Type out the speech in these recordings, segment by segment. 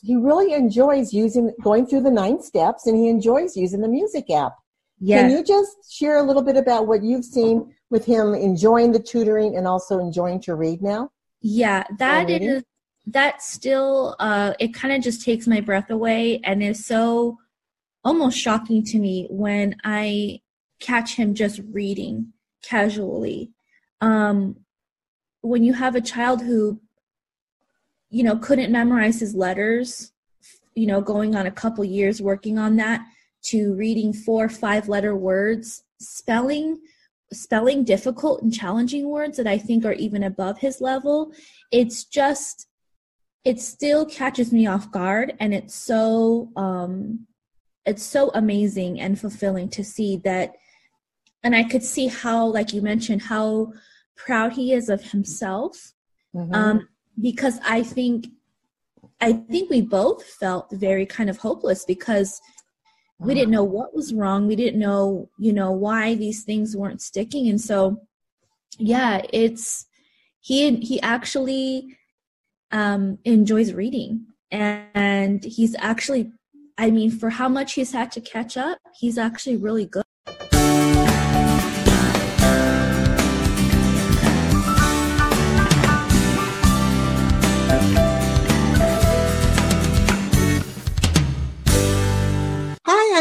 he really enjoys using going through the nine steps and he enjoys using the music app. Yes. Can you just share a little bit about what you've seen with him enjoying the tutoring and also enjoying to read now? Yeah, that is that still uh it kind of just takes my breath away and is so almost shocking to me when I catch him just reading casually. Um when you have a child who you know couldn't memorize his letters you know going on a couple years working on that to reading four five letter words spelling spelling difficult and challenging words that i think are even above his level it's just it still catches me off guard and it's so um it's so amazing and fulfilling to see that and i could see how like you mentioned how proud he is of himself mm-hmm. um because I think I think we both felt very kind of hopeless because we didn't know what was wrong. We didn't know, you know, why these things weren't sticking. And so yeah, it's he he actually um enjoys reading and he's actually I mean for how much he's had to catch up, he's actually really good.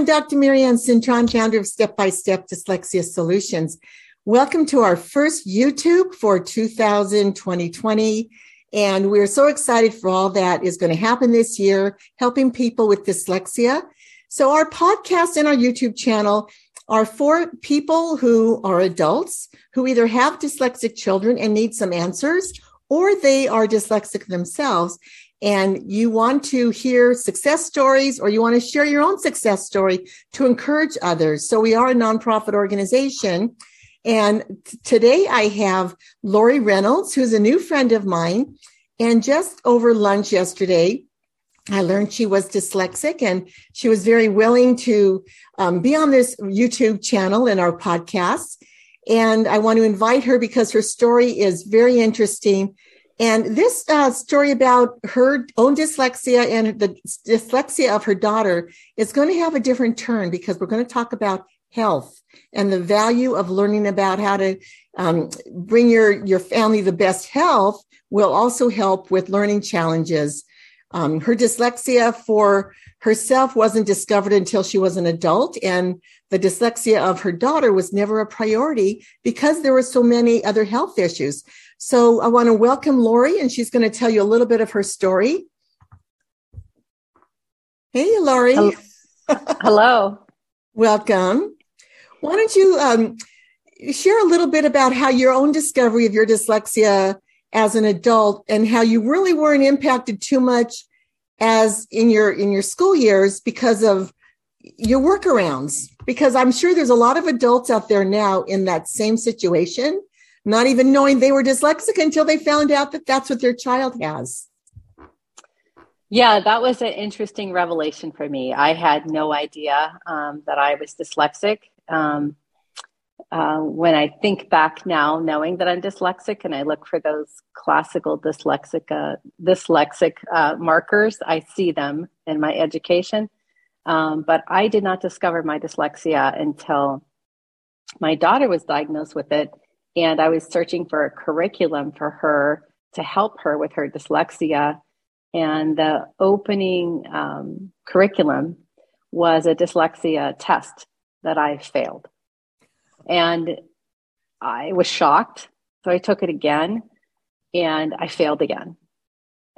I'm Dr. Marianne Cintron, founder of Step by Step Dyslexia Solutions. Welcome to our first YouTube for 2020. And we're so excited for all that is going to happen this year, helping people with dyslexia. So our podcast and our YouTube channel are for people who are adults who either have dyslexic children and need some answers or they are dyslexic themselves and you want to hear success stories or you want to share your own success story to encourage others. So we are a nonprofit organization. And t- today I have Lori Reynolds, who's a new friend of mine. And just over lunch yesterday, I learned she was dyslexic and she was very willing to um, be on this YouTube channel and our podcast. And I want to invite her because her story is very interesting and this uh, story about her own dyslexia and the dyslexia of her daughter is going to have a different turn because we're going to talk about health and the value of learning about how to um, bring your, your family the best health will also help with learning challenges. Um, her dyslexia for herself wasn't discovered until she was an adult and the dyslexia of her daughter was never a priority because there were so many other health issues. So I want to welcome Lori, and she's going to tell you a little bit of her story. Hey, Lori. Hello. Hello. welcome. Why don't you um, share a little bit about how your own discovery of your dyslexia as an adult and how you really weren't impacted too much as in your in your school years because of your workarounds because i'm sure there's a lot of adults out there now in that same situation not even knowing they were dyslexic until they found out that that's what their child has. Yeah, that was an interesting revelation for me. I had no idea um, that I was dyslexic. Um, uh, when I think back now, knowing that I'm dyslexic, and I look for those classical dyslexic uh, dyslexic uh, markers, I see them in my education. Um, but I did not discover my dyslexia until my daughter was diagnosed with it and I was searching for a curriculum for her to help her with her dyslexia. And the opening um, curriculum was a dyslexia test that I failed. And I was shocked. So I took it again and I failed again.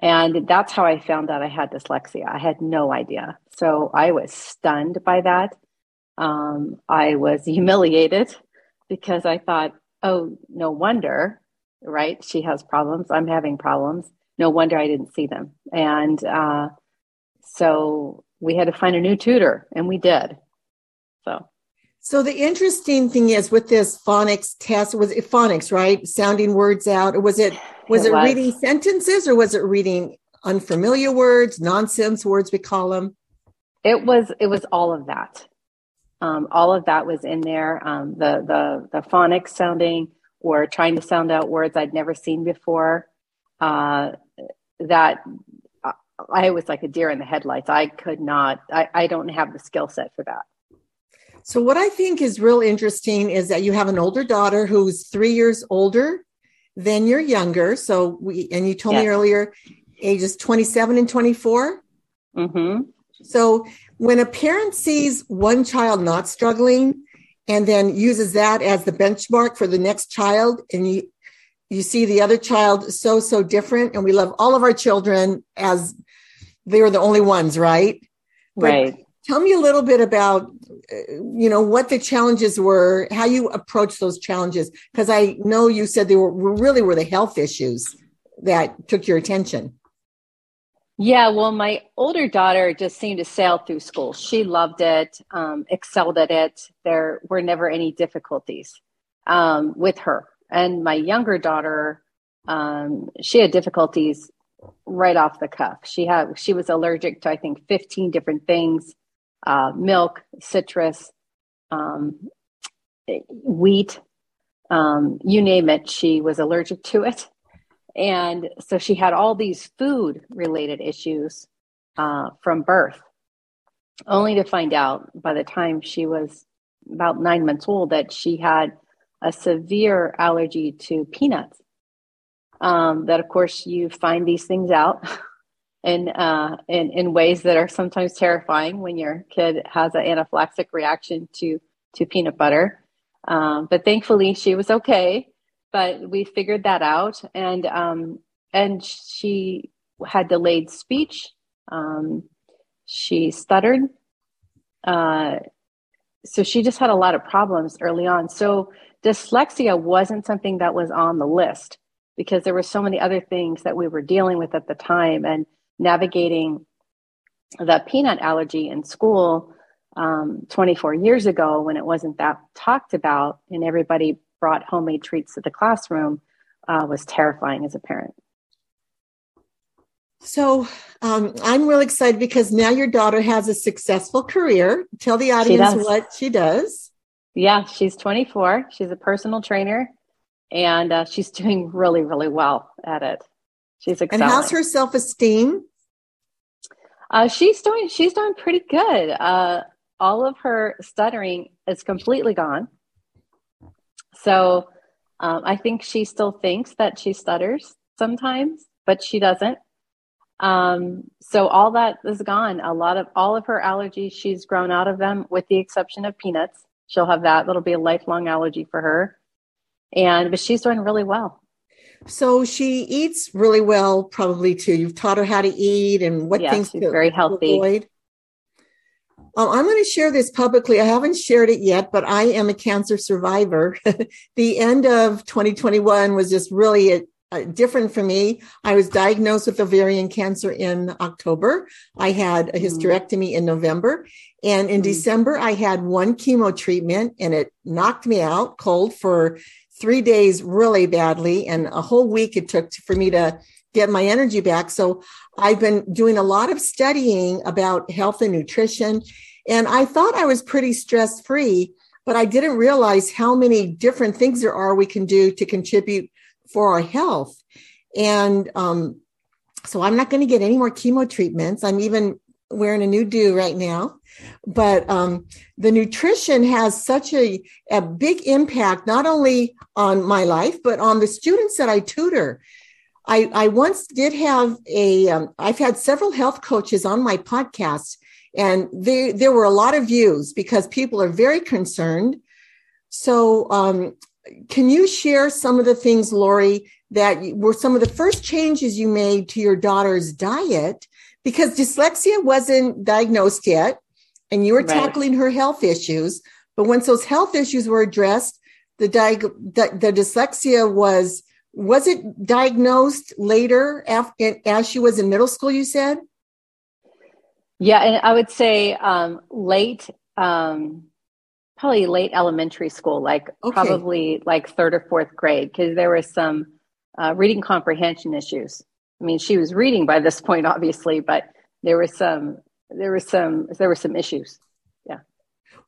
And that's how I found out I had dyslexia. I had no idea. So I was stunned by that. Um, I was humiliated because I thought, oh, no wonder, right? She has problems. I'm having problems. No wonder I didn't see them. And uh, so we had to find a new tutor, and we did. So. So the interesting thing is with this phonics test, was it phonics, right? Sounding words out, or was it was it, it was. reading sentences, or was it reading unfamiliar words, nonsense words we call them? It was it was all of that. Um, all of that was in there. Um, the the the phonics sounding or trying to sound out words I'd never seen before. Uh, that uh, I was like a deer in the headlights. I could not, I, I don't have the skill set for that. So, what I think is real interesting is that you have an older daughter who's three years older than your younger. So, we, and you told yes. me earlier, ages 27 and 24. Mm-hmm. So, when a parent sees one child not struggling and then uses that as the benchmark for the next child, and you, you see the other child so, so different, and we love all of our children as they were the only ones, right? But right. Tell me a little bit about, uh, you know, what the challenges were, how you approached those challenges, because I know you said they were really were the health issues that took your attention. Yeah, well, my older daughter just seemed to sail through school. She loved it, um, excelled at it. There were never any difficulties um, with her. And my younger daughter, um, she had difficulties right off the cuff. She had she was allergic to I think 15 different things, uh, milk, citrus, um, wheat, um, you name it. She was allergic to it. And so she had all these food related issues uh, from birth, only to find out by the time she was about nine months old that she had a severe allergy to peanuts. Um, that, of course, you find these things out in, uh, in, in ways that are sometimes terrifying when your kid has an anaphylactic reaction to, to peanut butter. Um, but thankfully, she was okay but we figured that out. And um, and she had delayed speech. Um, she stuttered. Uh, so she just had a lot of problems early on. So dyslexia wasn't something that was on the list because there were so many other things that we were dealing with at the time and navigating the peanut allergy in school um, 24 years ago when it wasn't that talked about and everybody brought homemade treats to the classroom uh, was terrifying as a parent. So um, I'm really excited because now your daughter has a successful career. Tell the audience she what she does. Yeah, she's 24. She's a personal trainer, and uh, she's doing really, really well at it. She's excelling. And how's her self esteem? Uh, she's doing she's doing pretty good. Uh, all of her stuttering is completely gone. So um, I think she still thinks that she stutters sometimes, but she doesn't. Um, so all that is gone. A lot of all of her allergies, she's grown out of them, with the exception of peanuts. She'll have that. That'll be a lifelong allergy for her. And but she's doing really well. So she eats really well, probably too. You've taught her how to eat and what things she's to very healthy. Avoid. Um, I'm going to share this publicly. I haven't shared it yet, but I am a cancer survivor. the end of 2021 was just really a, a different for me. I was diagnosed with ovarian cancer in October. I had a mm. hysterectomy in November. And in mm. December, I had one chemo treatment and it knocked me out cold for three days really badly. And a whole week it took for me to get my energy back. So I've been doing a lot of studying about health and nutrition. And I thought I was pretty stress free, but I didn't realize how many different things there are we can do to contribute for our health. And um, so I'm not going to get any more chemo treatments. I'm even wearing a new do right now. But um, the nutrition has such a, a big impact, not only on my life, but on the students that I tutor. I, I once did have a. have um, had several health coaches on my podcast, and they, there were a lot of views because people are very concerned. So, um, can you share some of the things, Lori, that were some of the first changes you made to your daughter's diet? Because dyslexia wasn't diagnosed yet, and you were right. tackling her health issues. But once those health issues were addressed, the, diag- the, the dyslexia was was it diagnosed later after, as she was in middle school you said? Yeah and i would say um, late um, probably late elementary school like okay. probably like third or fourth grade because there was some uh, reading comprehension issues. I mean she was reading by this point obviously but there was some there was some there were some issues. Yeah.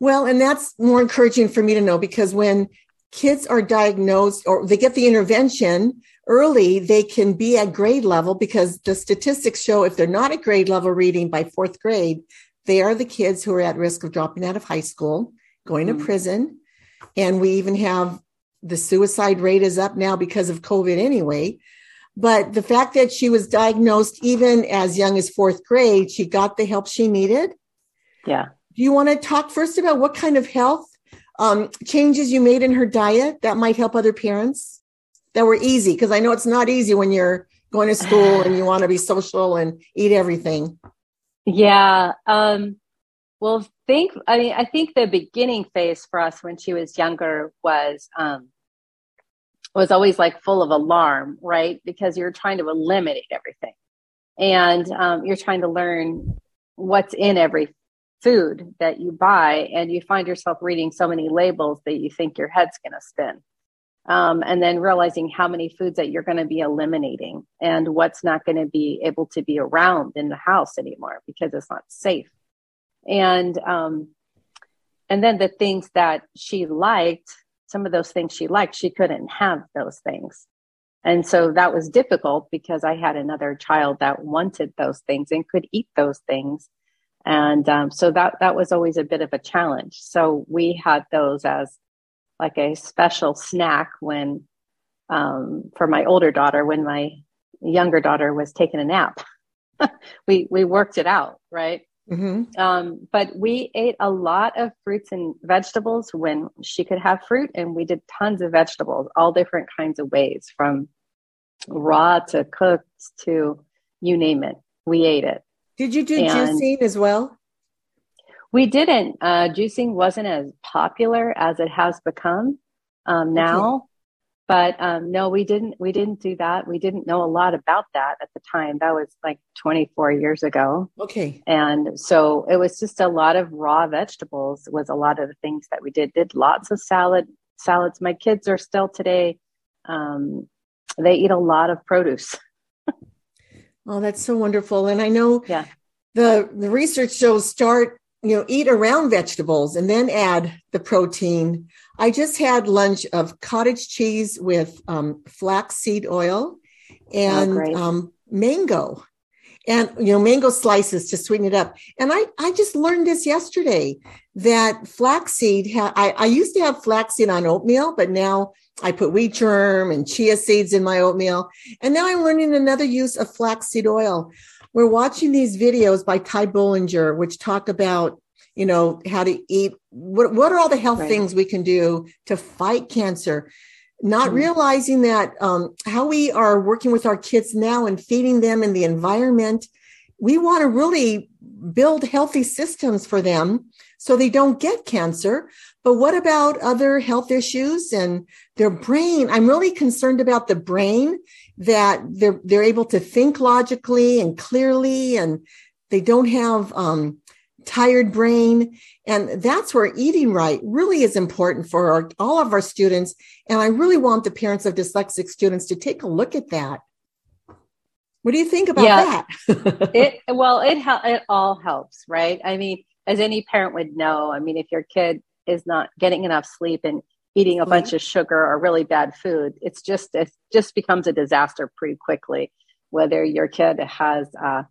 Well and that's more encouraging for me to know because when kids are diagnosed or they get the intervention early, they can be at grade level because the statistics show if they're not at grade level reading by fourth grade, they are the kids who are at risk of dropping out of high school, going mm-hmm. to prison. And we even have the suicide rate is up now because of COVID anyway. But the fact that she was diagnosed even as young as fourth grade, she got the help she needed. Yeah. Do you want to talk first about what kind of health um, changes you made in her diet that might help other parents that were easy? Because I know it's not easy when you're going to school and you want to be social and eat everything. Yeah. Um, well, think, I mean, I think the beginning phase for us when she was younger was, um, was always like full of alarm, right? Because you're trying to eliminate everything and um, you're trying to learn what's in every food that you buy and you find yourself reading so many labels that you think your head's going to spin. Um, and then realizing how many foods that you're going to be eliminating and what's not going to be able to be around in the house anymore because it's not safe. And um, and then the things that she liked some of those things she liked she couldn't have those things. And so that was difficult because i had another child that wanted those things and could eat those things and um, so that that was always a bit of a challenge. So we had those as like a special snack when um, for my older daughter when my younger daughter was taking a nap. We we worked it out right? Mm-hmm. um, but we ate a lot of fruits and vegetables when she could have fruit and we did tons of vegetables all different kinds of ways from raw to cooked to you name it. We ate it did you do and juicing as well? We didn't. Uh, juicing wasn't as popular as it has become um, now. Okay. But um, no, we didn't. We didn't do that. We didn't know a lot about that at the time. That was like 24 years ago. Okay. And so it was just a lot of raw vegetables. Was a lot of the things that we did. Did lots of salad salads. My kids are still today. Um, they eat a lot of produce. Oh, that's so wonderful. And I know yeah. the, the research shows start, you know, eat around vegetables and then add the protein. I just had lunch of cottage cheese with um, flaxseed oil and oh, um, mango and you know mango slices to sweeten it up and i i just learned this yesterday that flaxseed ha- I, I used to have flaxseed on oatmeal but now I put wheat germ and chia seeds in my oatmeal. And now I'm learning another use of flaxseed oil. We're watching these videos by Ty Bollinger, which talk about, you know, how to eat. What, what are all the health right. things we can do to fight cancer? Not mm realizing that um, how we are working with our kids now and feeding them in the environment. We want to really build healthy systems for them so they don't get cancer. But what about other health issues and their brain? I'm really concerned about the brain that they're, they're able to think logically and clearly and they don't have, um, tired brain. And that's where eating right really is important for our, all of our students. And I really want the parents of dyslexic students to take a look at that. What do you think about yeah, that? it well, it it all helps, right? I mean, as any parent would know, I mean, if your kid is not getting enough sleep and eating a bunch mm-hmm. of sugar or really bad food, it's just it just becomes a disaster pretty quickly, whether your kid has a,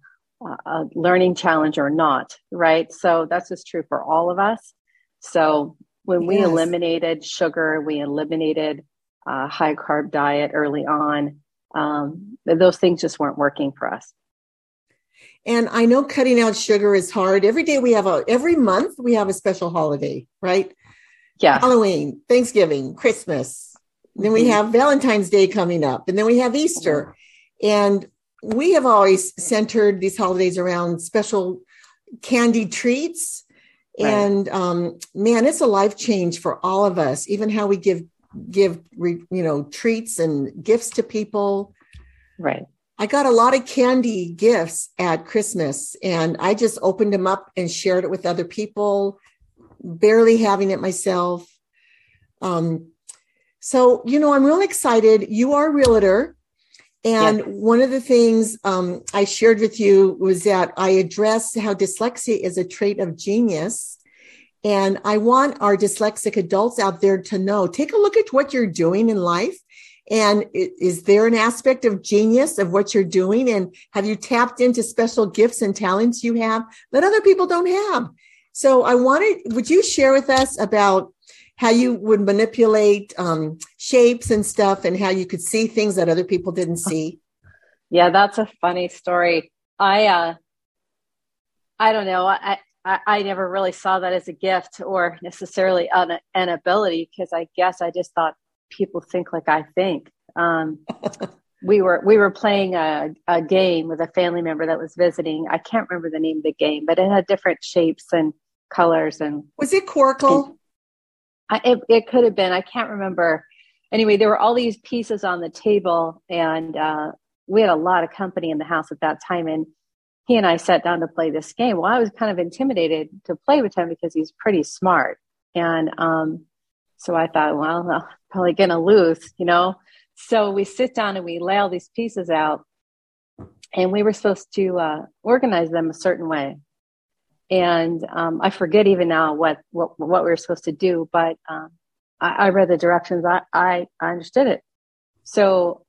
a learning challenge or not, right? So that's just true for all of us. So when we yes. eliminated sugar, we eliminated a high carb diet early on. Um, those things just weren't working for us. And I know cutting out sugar is hard. Every day we have a, every month we have a special holiday, right? Yeah. Halloween, Thanksgiving, Christmas. Then we mm-hmm. have Valentine's Day coming up, and then we have Easter. And we have always centered these holidays around special candy treats. Right. And um, man, it's a life change for all of us, even how we give give you know treats and gifts to people. Right. I got a lot of candy gifts at Christmas and I just opened them up and shared it with other people, barely having it myself. Um, so, you know, I'm really excited. You are a realtor. And one of the things um, I shared with you was that I address how dyslexia is a trait of genius. And I want our dyslexic adults out there to know take a look at what you're doing in life And is there an aspect of genius of what you're doing? And have you tapped into special gifts and talents you have that other people don't have? So I wanted, would you share with us about how you would manipulate um, shapes and stuff and how you could see things that other people didn't see? Yeah, that's a funny story. I, uh, I don't know. I, I, I never really saw that as a gift or necessarily an, an ability because I guess I just thought people think like I think. Um, we were we were playing a, a game with a family member that was visiting. I can't remember the name of the game, but it had different shapes and colors. And was it Qwirkle? I, it, it could have been. I can't remember. Anyway, there were all these pieces on the table, and uh, we had a lot of company in the house at that time. And he and I sat down to play this game. Well, I was kind of intimidated to play with him because he's pretty smart. And um, so I thought, well, I'm probably going to lose, you know? So we sit down and we lay all these pieces out. And we were supposed to uh, organize them a certain way. And um, I forget even now what, what, what we were supposed to do, but um, I, I, read the directions. I, I, I understood it. So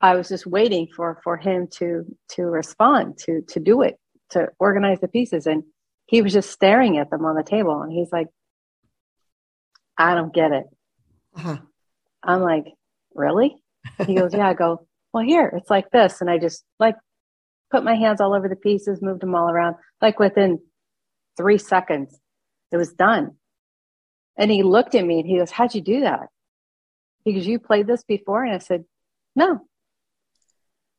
I was just waiting for for him to to respond to to do it to organize the pieces and he was just staring at them on the table and he's like I don't get it. Uh-huh. I'm like, really? He goes, yeah. I go, well, here, it's like this. And I just like put my hands all over the pieces, moved them all around. Like within three seconds, it was done. And he looked at me and he goes, how'd you do that? He goes, you played this before? And I said, no,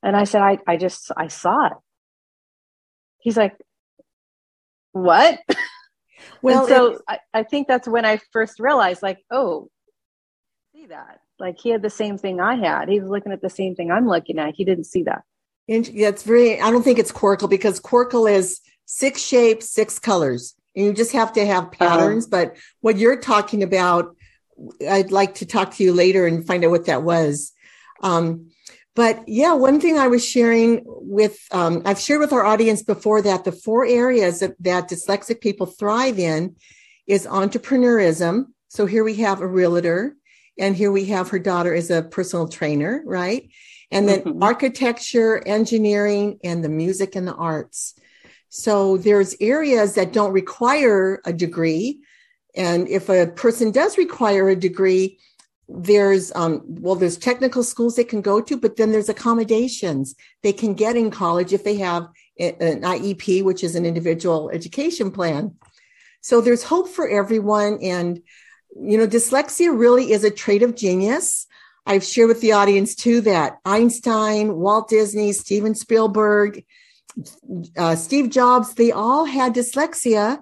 and I said, I, I just, I saw it. He's like, what? Well, so I, I think that's when I first realized, like, oh, see that. Like he had the same thing I had. He was looking at the same thing I'm looking at. He didn't see that. And yeah, it's very, I don't think it's Qwirkle because Qwirkle is six shapes, six colors. And you just have to have uh-huh. patterns. but what you're talking about, I'd like to talk to you later and find out what that was. Um, but yeah, one thing I was sharing with, um, I've shared with our audience before that the four areas that, that dyslexic people thrive in is entrepreneurism. So here we have a realtor, and here we have her daughter as a personal trainer, right? And then mm-hmm. architecture, engineering, and the music and the arts. So there's areas that don't require a degree. And if a person does require a degree, there's um, well there's technical schools they can go to but then there's accommodations they can get in college if they have an iep which is an individual education plan so there's hope for everyone and you know dyslexia really is a trait of genius i've shared with the audience too that einstein walt disney steven spielberg uh, steve jobs they all had dyslexia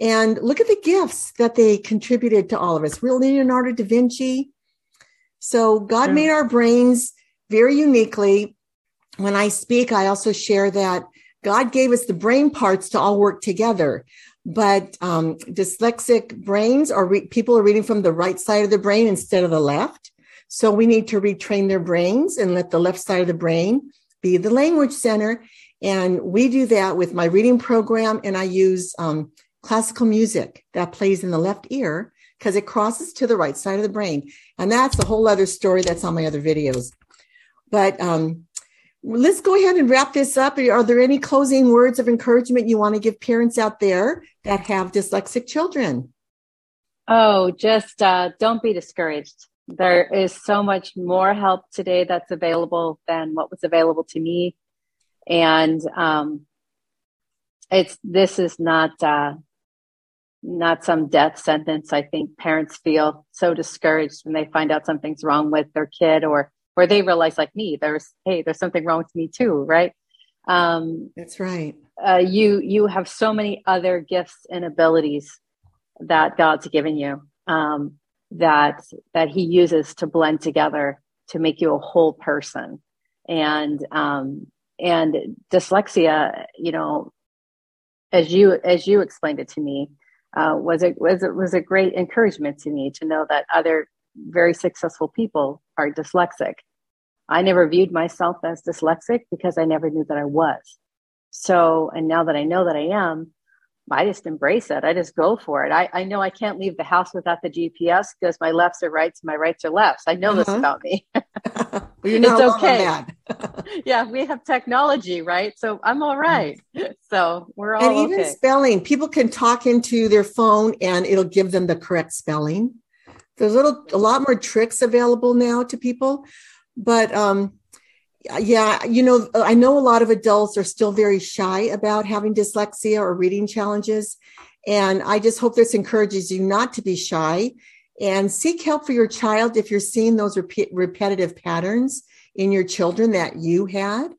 and look at the gifts that they contributed to all of us. Real Leonardo da Vinci, so God made our brains very uniquely. When I speak, I also share that God gave us the brain parts to all work together. But um, dyslexic brains or re- people are reading from the right side of the brain instead of the left. So we need to retrain their brains and let the left side of the brain be the language center. And we do that with my reading program. And I use um, classical music that plays in the left ear because it crosses to the right side of the brain. And that's a whole other story that's on my other videos. But um, let's go ahead and wrap this up. Are there any closing words of encouragement you want to give parents out there that have dyslexic children? Oh, just uh, don't be discouraged. There is so much more help today that's available than what was available to me. And um, it's this is not uh, not some death sentence. I think parents feel so discouraged when they find out something's wrong with their kid or where they realize like me, there's, hey, there's something wrong with me too. Right. Um, That's right. Uh, you, you have so many other gifts and abilities that God's given you, um, that, that he uses to blend together to make you a whole person. And, um, and dyslexia, you know, as you, as you explained it to me, uh, was it was it was a great encouragement to me to know that other very successful people are dyslexic. I never viewed myself as dyslexic because I never knew that I was. So, and now that I know that I am, I just embrace it. I just go for it. I, I know I can't leave the house without the GPS because my lefts are rights and my rights are lefts. I know uh-huh. this about me. it's okay. yeah, we have technology, right? So I'm all right. So we're all and even okay. spelling. People can talk into their phone, and it'll give them the correct spelling. There's a little, a lot more tricks available now to people, but um, yeah, you know, I know a lot of adults are still very shy about having dyslexia or reading challenges. And I just hope this encourages you not to be shy and seek help for your child if you're seeing those rep- repetitive patterns in your children that you had.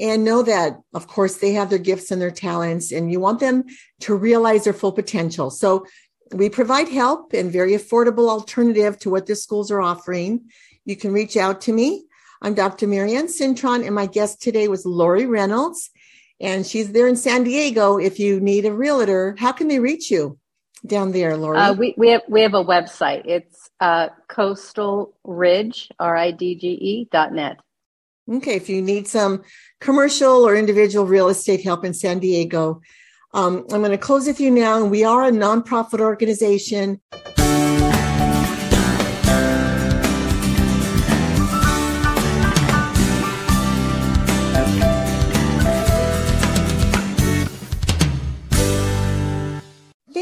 And know that, of course, they have their gifts and their talents, and you want them to realize their full potential. So, we provide help and very affordable alternative to what the schools are offering. You can reach out to me. I'm Dr. Marianne Cintron, and my guest today was Lori Reynolds, and she's there in San Diego. If you need a realtor, how can they reach you down there, Lori? Uh, we, we, have, we have a website. It's uh, coastal ridge, R I D G E dot net. Okay, if you need some commercial or individual real estate help in San Diego, um, I'm going to close with you now. And we are a nonprofit organization.